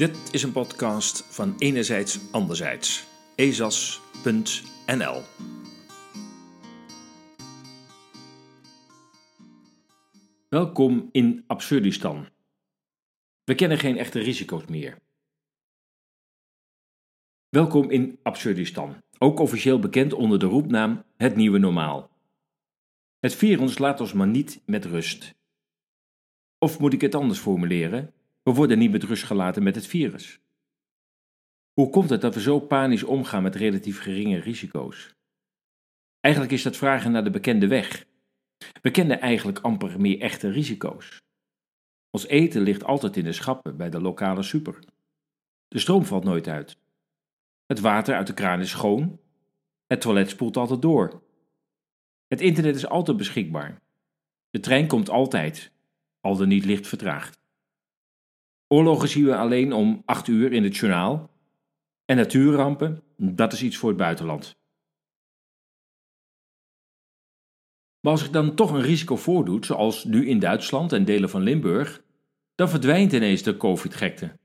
Dit is een podcast van Enerzijds Anderzijds. ezas.nl Welkom in Absurdistan. We kennen geen echte risico's meer. Welkom in Absurdistan, ook officieel bekend onder de roepnaam Het Nieuwe Normaal. Het virus laat ons maar niet met rust. Of moet ik het anders formuleren? We worden niet met rust gelaten met het virus. Hoe komt het dat we zo panisch omgaan met relatief geringe risico's? Eigenlijk is dat vragen naar de bekende weg. We kennen eigenlijk amper meer echte risico's. Ons eten ligt altijd in de schappen bij de lokale super. De stroom valt nooit uit. Het water uit de kraan is schoon. Het toilet spoelt altijd door. Het internet is altijd beschikbaar. De trein komt altijd, al dan niet licht vertraagd. Oorlogen zien we alleen om 8 uur in het journaal. En natuurrampen, dat is iets voor het buitenland. Maar als zich dan toch een risico voordoet, zoals nu in Duitsland en delen van Limburg, dan verdwijnt ineens de COVID-gekte.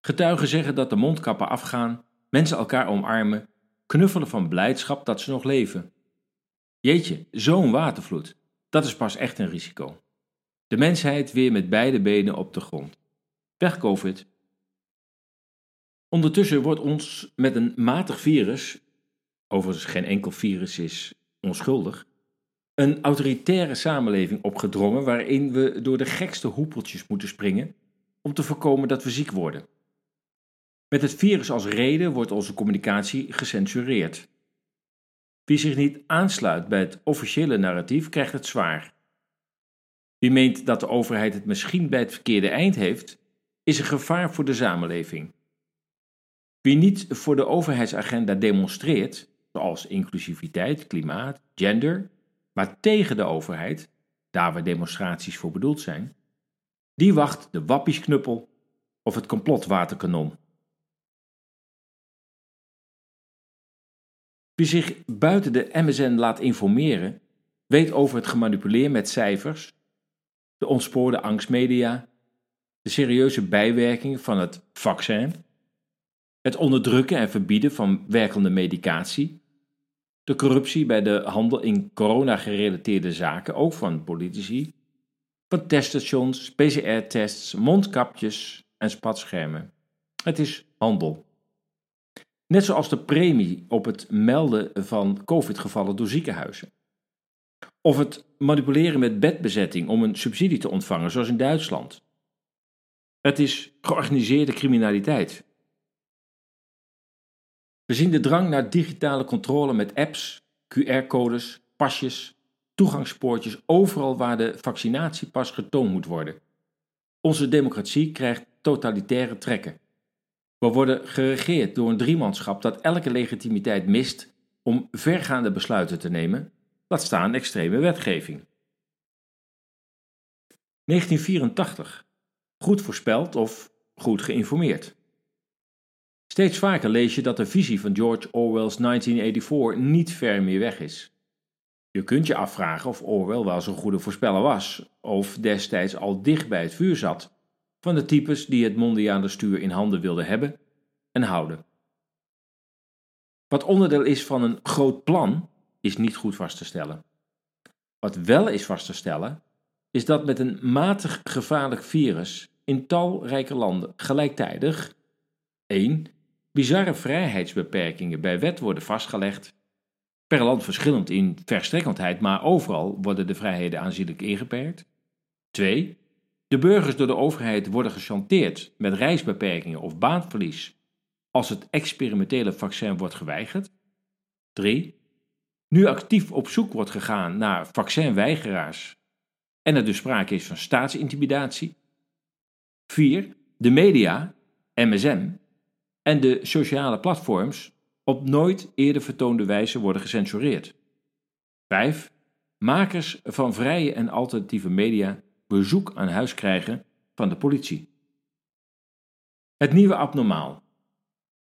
Getuigen zeggen dat de mondkappen afgaan, mensen elkaar omarmen, knuffelen van blijdschap dat ze nog leven. Jeetje, zo'n watervloed, dat is pas echt een risico. De mensheid weer met beide benen op de grond. Weg COVID. Ondertussen wordt ons met een matig virus, overigens geen enkel virus is onschuldig, een autoritaire samenleving opgedrongen waarin we door de gekste hoepeltjes moeten springen om te voorkomen dat we ziek worden. Met het virus als reden wordt onze communicatie gecensureerd. Wie zich niet aansluit bij het officiële narratief krijgt het zwaar. Wie meent dat de overheid het misschien bij het verkeerde eind heeft, is een gevaar voor de samenleving. Wie niet voor de overheidsagenda demonstreert, zoals inclusiviteit, klimaat, gender, maar tegen de overheid, daar waar demonstraties voor bedoeld zijn, die wacht de wappiesknuppel of het complotwaterkanon. Wie zich buiten de MSN laat informeren, weet over het gemanipuleer met cijfers, de ontspoorde angstmedia de serieuze bijwerkingen van het vaccin, het onderdrukken en verbieden van werkende medicatie, de corruptie bij de handel in corona-gerelateerde zaken, ook van politici, van teststations, PCR-tests, mondkapjes en spatschermen. Het is handel. Net zoals de premie op het melden van COVID-gevallen door ziekenhuizen. Of het manipuleren met bedbezetting om een subsidie te ontvangen, zoals in Duitsland. Het is georganiseerde criminaliteit. We zien de drang naar digitale controle met apps, QR-codes, pasjes, toegangspoortjes overal waar de vaccinatiepas getoond moet worden. Onze democratie krijgt totalitaire trekken. We worden geregeerd door een driemanschap dat elke legitimiteit mist om vergaande besluiten te nemen, laat staan extreme wetgeving. 1984 goed voorspeld of goed geïnformeerd. Steeds vaker lees je dat de visie van George Orwell's 1984 niet ver meer weg is. Je kunt je afvragen of Orwell wel zo'n goede voorspeller was, of destijds al dicht bij het vuur zat van de types die het mondiale stuur in handen wilden hebben en houden. Wat onderdeel is van een groot plan, is niet goed vast te stellen. Wat wel is vast te stellen, is dat met een matig gevaarlijk virus in talrijke landen gelijktijdig 1. bizarre vrijheidsbeperkingen bij wet worden vastgelegd, per land verschillend in verstrekkendheid, maar overal worden de vrijheden aanzienlijk ingeperkt. 2. De burgers door de overheid worden gechanteerd met reisbeperkingen of baanverlies als het experimentele vaccin wordt geweigerd. 3. Nu actief op zoek wordt gegaan naar vaccinweigeraars en er dus sprake is van staatsintimidatie. 4. De media, MSM, en de sociale platforms op nooit eerder vertoonde wijze worden gecensureerd. 5. Makers van vrije en alternatieve media bezoek aan huis krijgen van de politie. Het nieuwe abnormaal.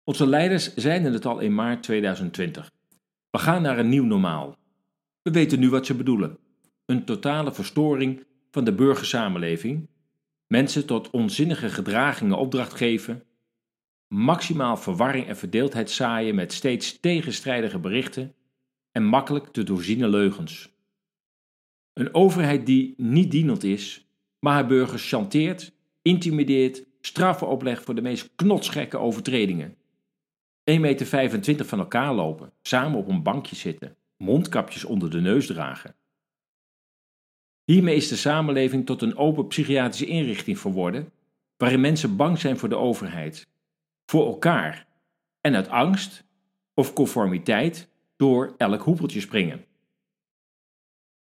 Onze leiders zeiden het al in maart 2020. We gaan naar een nieuw normaal. We weten nu wat ze bedoelen een totale verstoring van de burgersamenleving, mensen tot onzinnige gedragingen opdracht geven, maximaal verwarring en verdeeldheid zaaien met steeds tegenstrijdige berichten en makkelijk te doorziene leugens. Een overheid die niet dienend is, maar haar burgers chanteert, intimideert, straffen oplegt voor de meest knotsgekke overtredingen. 1,25 meter van elkaar lopen, samen op een bankje zitten, mondkapjes onder de neus dragen. Hiermee is de samenleving tot een open psychiatrische inrichting verworden, waarin mensen bang zijn voor de overheid, voor elkaar en uit angst of conformiteit door elk hoepeltje springen.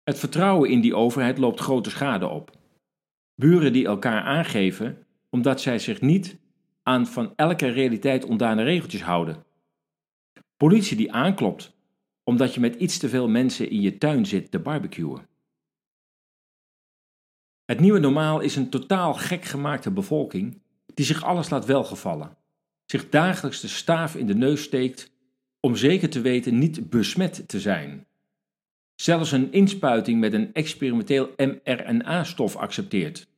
Het vertrouwen in die overheid loopt grote schade op. Buren die elkaar aangeven omdat zij zich niet aan van elke realiteit ontdane regeltjes houden. Politie die aanklopt omdat je met iets te veel mensen in je tuin zit te barbecuen. Het nieuwe normaal is een totaal gek gemaakte bevolking die zich alles laat welgevallen, zich dagelijks de staaf in de neus steekt om zeker te weten niet besmet te zijn. Zelfs een inspuiting met een experimenteel mRNA-stof accepteert.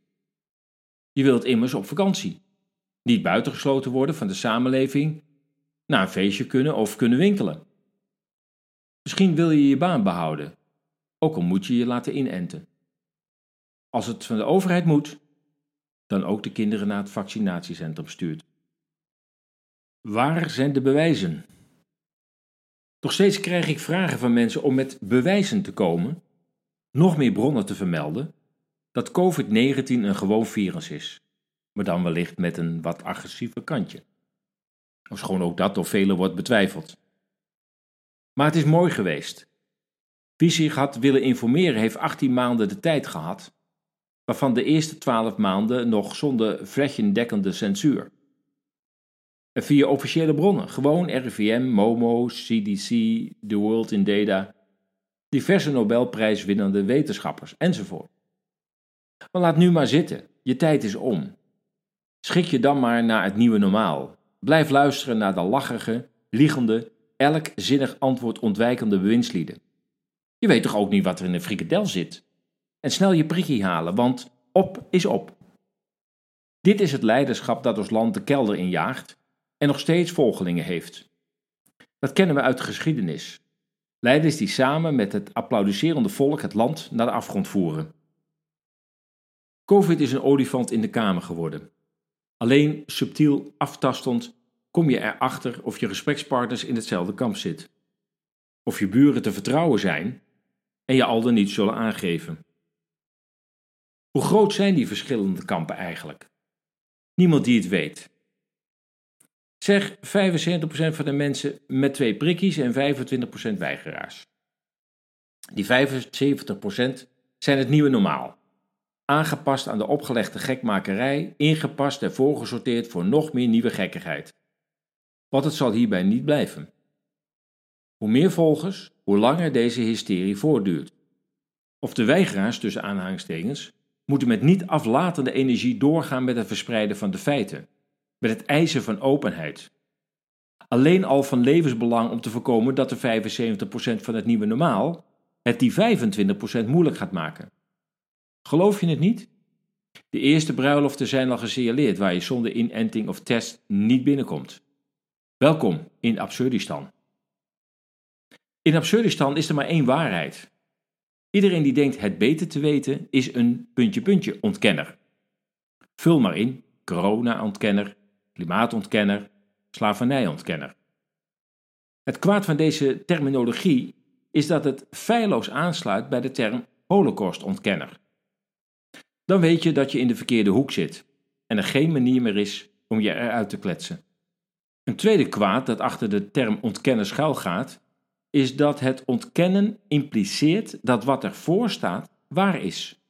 Je wilt immers op vakantie. Niet buitengesloten worden van de samenleving, naar een feestje kunnen of kunnen winkelen. Misschien wil je je baan behouden, ook al moet je je laten inenten. Als het van de overheid moet, dan ook de kinderen naar het vaccinatiecentrum stuurt. Waar zijn de bewijzen? Nog steeds krijg ik vragen van mensen om met bewijzen te komen, nog meer bronnen te vermelden, dat COVID-19 een gewoon virus is, maar dan wellicht met een wat agressiever kantje. Ofschoon ook dat door velen wordt betwijfeld. Maar het is mooi geweest. Wie zich had willen informeren heeft 18 maanden de tijd gehad, waarvan de eerste 12 maanden nog zonder flächendekkende censuur. En via officiële bronnen, gewoon RIVM, MOMO, CDC, The World in Data, diverse Nobelprijswinnende wetenschappers enzovoort. Maar laat nu maar zitten, je tijd is om. Schik je dan maar naar het nieuwe normaal. Blijf luisteren naar de lachige, liegende, elk zinnig antwoord ontwijkende bewindslieden. Je weet toch ook niet wat er in een frikadel zit? En snel je prikkie halen, want op is op. Dit is het leiderschap dat ons land de kelder injaagt en nog steeds volgelingen heeft. Dat kennen we uit de geschiedenis. Leiders die samen met het applaudisserende volk het land naar de afgrond voeren. Covid is een olifant in de kamer geworden. Alleen subtiel aftastend kom je erachter of je gesprekspartners in hetzelfde kamp zit. Of je buren te vertrouwen zijn en je al dan niet zullen aangeven. Hoe groot zijn die verschillende kampen eigenlijk? Niemand die het weet. Zeg 75% van de mensen met twee prikkies en 25% weigeraars. Die 75% zijn het nieuwe normaal. Aangepast aan de opgelegde gekmakerij, ingepast en voorgesorteerd voor nog meer nieuwe gekkigheid. Want het zal hierbij niet blijven. Hoe meer volgers, hoe langer deze hysterie voortduurt. Of de weigeraars tussen aanhalingstekens moeten met niet aflatende energie doorgaan met het verspreiden van de feiten, met het eisen van openheid. Alleen al van levensbelang om te voorkomen dat de 75% van het nieuwe normaal het die 25% moeilijk gaat maken. Geloof je het niet? De eerste bruiloften zijn al gesignaleerd waar je zonder inenting of test niet binnenkomt. Welkom in Absurdistan. In Absurdistan is er maar één waarheid. Iedereen die denkt het beter te weten is een puntje-puntje ontkenner. Vul maar in: corona-ontkenner, klimaatontkenner, slavernijontkenner. Het kwaad van deze terminologie is dat het feilloos aansluit bij de term holocaustontkenner. Dan weet je dat je in de verkeerde hoek zit en er geen manier meer is om je eruit te kletsen. Een tweede kwaad dat achter de term ontkennen schuilgaat, is dat het ontkennen impliceert dat wat ervoor staat waar is.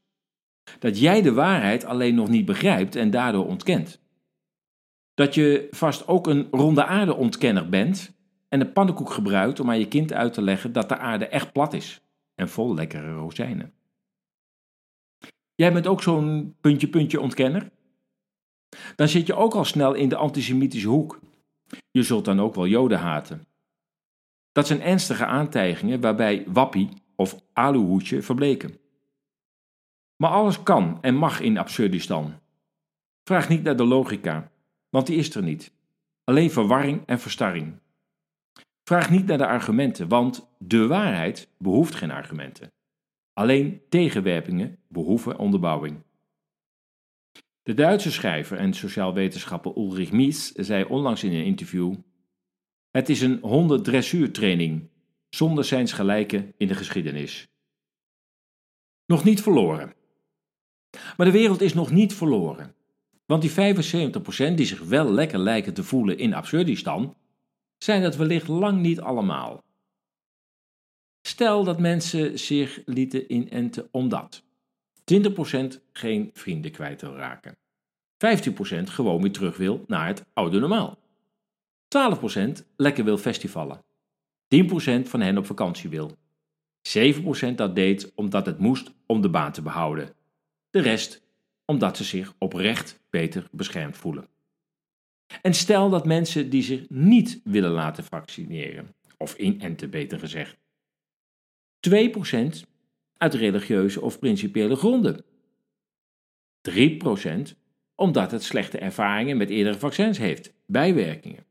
Dat jij de waarheid alleen nog niet begrijpt en daardoor ontkent. Dat je vast ook een ronde aarde ontkenner bent en een pannenkoek gebruikt om aan je kind uit te leggen dat de aarde echt plat is en vol lekkere rozijnen. Jij bent ook zo'n puntje-puntje ontkenner? Dan zit je ook al snel in de antisemitische hoek. Je zult dan ook wel Joden haten. Dat zijn ernstige aantijgingen waarbij wappie of aluhoedje verbleken. Maar alles kan en mag in Absurdistan. Vraag niet naar de logica, want die is er niet. alleen verwarring en verstarring. Vraag niet naar de argumenten, want de waarheid behoeft geen argumenten. Alleen tegenwerpingen behoeven onderbouwing. De Duitse schrijver en sociaal wetenschapper Ulrich Mies zei onlangs in een interview: Het is een hondendressuurtraining, zonder zijns gelijke in de geschiedenis. Nog niet verloren. Maar de wereld is nog niet verloren. Want die 75% die zich wel lekker lijken te voelen in Absurdistan, zijn dat wellicht lang niet allemaal. Stel dat mensen zich lieten inenten omdat 20% geen vrienden kwijt wil raken, 15% gewoon weer terug wil naar het oude normaal, 12% lekker wil festivallen, 10% van hen op vakantie wil, 7% dat deed omdat het moest om de baan te behouden, de rest omdat ze zich oprecht beter beschermd voelen. En stel dat mensen die zich niet willen laten vaccineren, of inenten beter gezegd, 2% uit religieuze of principiële gronden. 3% omdat het slechte ervaringen met eerdere vaccins heeft, bijwerkingen.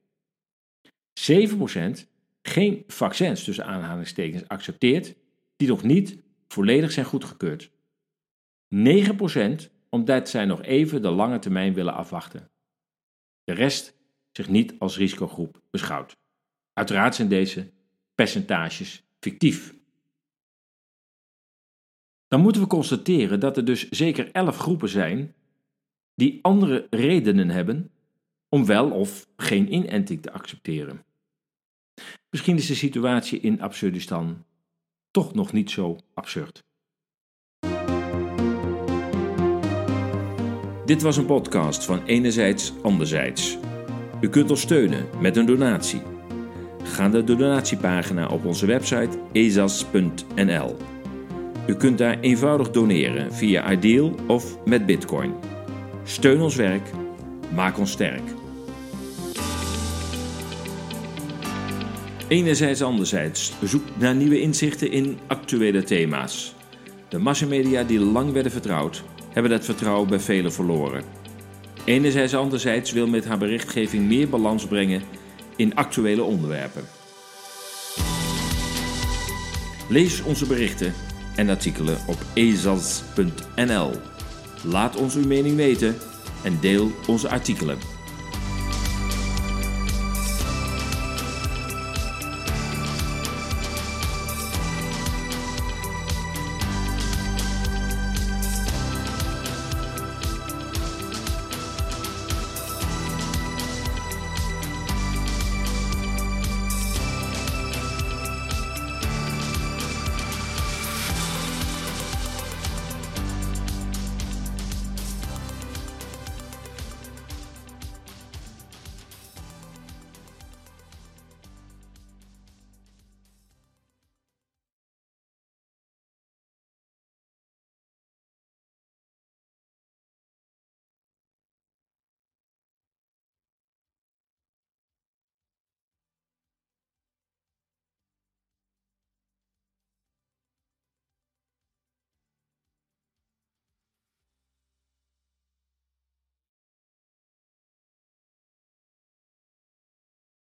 7% geen vaccins tussen aanhalingstekens accepteert die nog niet volledig zijn goedgekeurd. 9% omdat zij nog even de lange termijn willen afwachten. De rest zich niet als risicogroep beschouwt. Uiteraard zijn deze percentages fictief. Dan moeten we constateren dat er dus zeker 11 groepen zijn die andere redenen hebben om wel of geen inenting te accepteren. Misschien is de situatie in Absurdistan toch nog niet zo absurd. Dit was een podcast van Enerzijds Anderzijds. U kunt ons steunen met een donatie. Ga naar de donatiepagina op onze website ezas.nl. U kunt daar eenvoudig doneren via Ideal of met Bitcoin. Steun ons werk, maak ons sterk. Enerzijds anderzijds zoek naar nieuwe inzichten in actuele thema's. De massamedia die lang werden vertrouwd, hebben dat vertrouwen bij velen verloren. Enerzijds anderzijds wil met haar berichtgeving meer balans brengen in actuele onderwerpen. Lees onze berichten en artikelen op ezas.nl. Laat ons uw mening weten en deel onze artikelen.